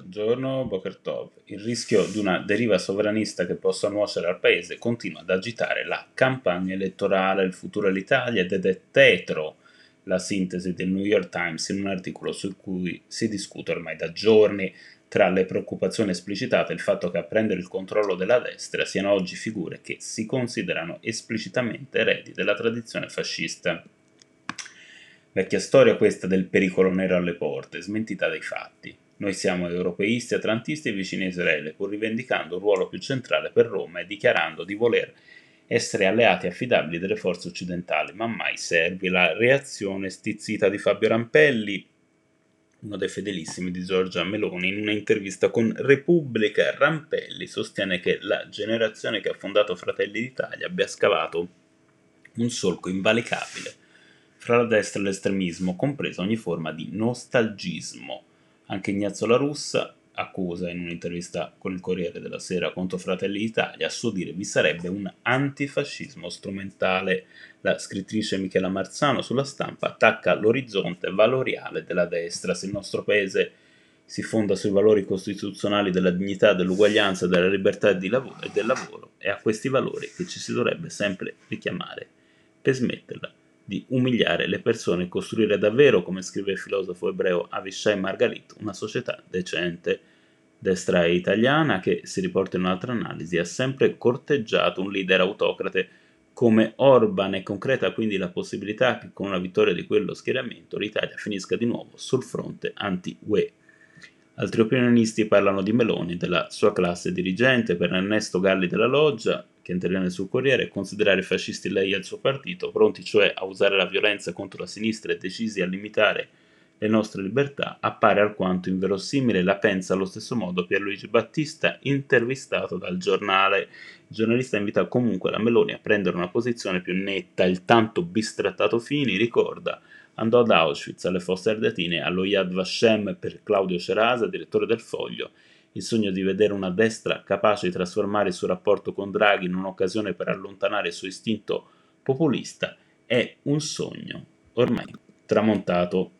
Buongiorno, Bokertov. Il rischio di una deriva sovranista che possa nuocere al paese continua ad agitare la campagna elettorale. Il futuro dell'Italia ed è tetro la sintesi del New York Times in un articolo su cui si discute ormai da giorni. Tra le preoccupazioni esplicitate il fatto che a prendere il controllo della destra siano oggi figure che si considerano esplicitamente eredi della tradizione fascista. Vecchia storia questa del pericolo nero alle porte, smentita dai fatti. Noi siamo europeisti, atlantisti e vicini a Israele, pur rivendicando un ruolo più centrale per Roma e dichiarando di voler essere alleati affidabili delle forze occidentali, ma mai servi. La reazione stizzita di Fabio Rampelli, uno dei fedelissimi di Giorgia Meloni, in un'intervista con Repubblica, Rampelli sostiene che la generazione che ha fondato Fratelli d'Italia abbia scavato un solco invalicabile fra la destra e l'estremismo, compresa ogni forma di nostalgismo. Anche Ignazio La Russa accusa in un'intervista con il Corriere della Sera contro Fratelli d'Italia, a suo dire vi sarebbe un antifascismo strumentale. La scrittrice Michela Marzano sulla stampa attacca l'orizzonte valoriale della destra. Se il nostro paese si fonda sui valori costituzionali della dignità, dell'uguaglianza, della libertà e del lavoro, è a questi valori che ci si dovrebbe sempre richiamare per smetterla di umiliare le persone e costruire davvero, come scrive il filosofo ebreo Avishai Margalit, una società decente. Destra italiana, che si riporta in un'altra analisi, ha sempre corteggiato un leader autocrate come Orban e concreta quindi la possibilità che con una vittoria di quello schieramento l'Italia finisca di nuovo sul fronte anti-UE. Altri opinionisti parlano di Meloni, della sua classe dirigente, per Ernesto Galli della Loggia, che interviene sul Corriere, considerare fascisti lei e il suo partito, pronti cioè a usare la violenza contro la sinistra e decisi a limitare le nostre libertà, appare alquanto inverosimile, la pensa allo stesso modo Pierluigi Battista, intervistato dal giornale. Il giornalista invita comunque la Meloni a prendere una posizione più netta, il tanto bistrattato Fini ricorda andò ad Auschwitz, alle fosse ardeatine, allo Yad Vashem per Claudio Cerasa, direttore del Foglio, il sogno di vedere una destra capace di trasformare il suo rapporto con Draghi in un'occasione per allontanare il suo istinto populista è un sogno ormai tramontato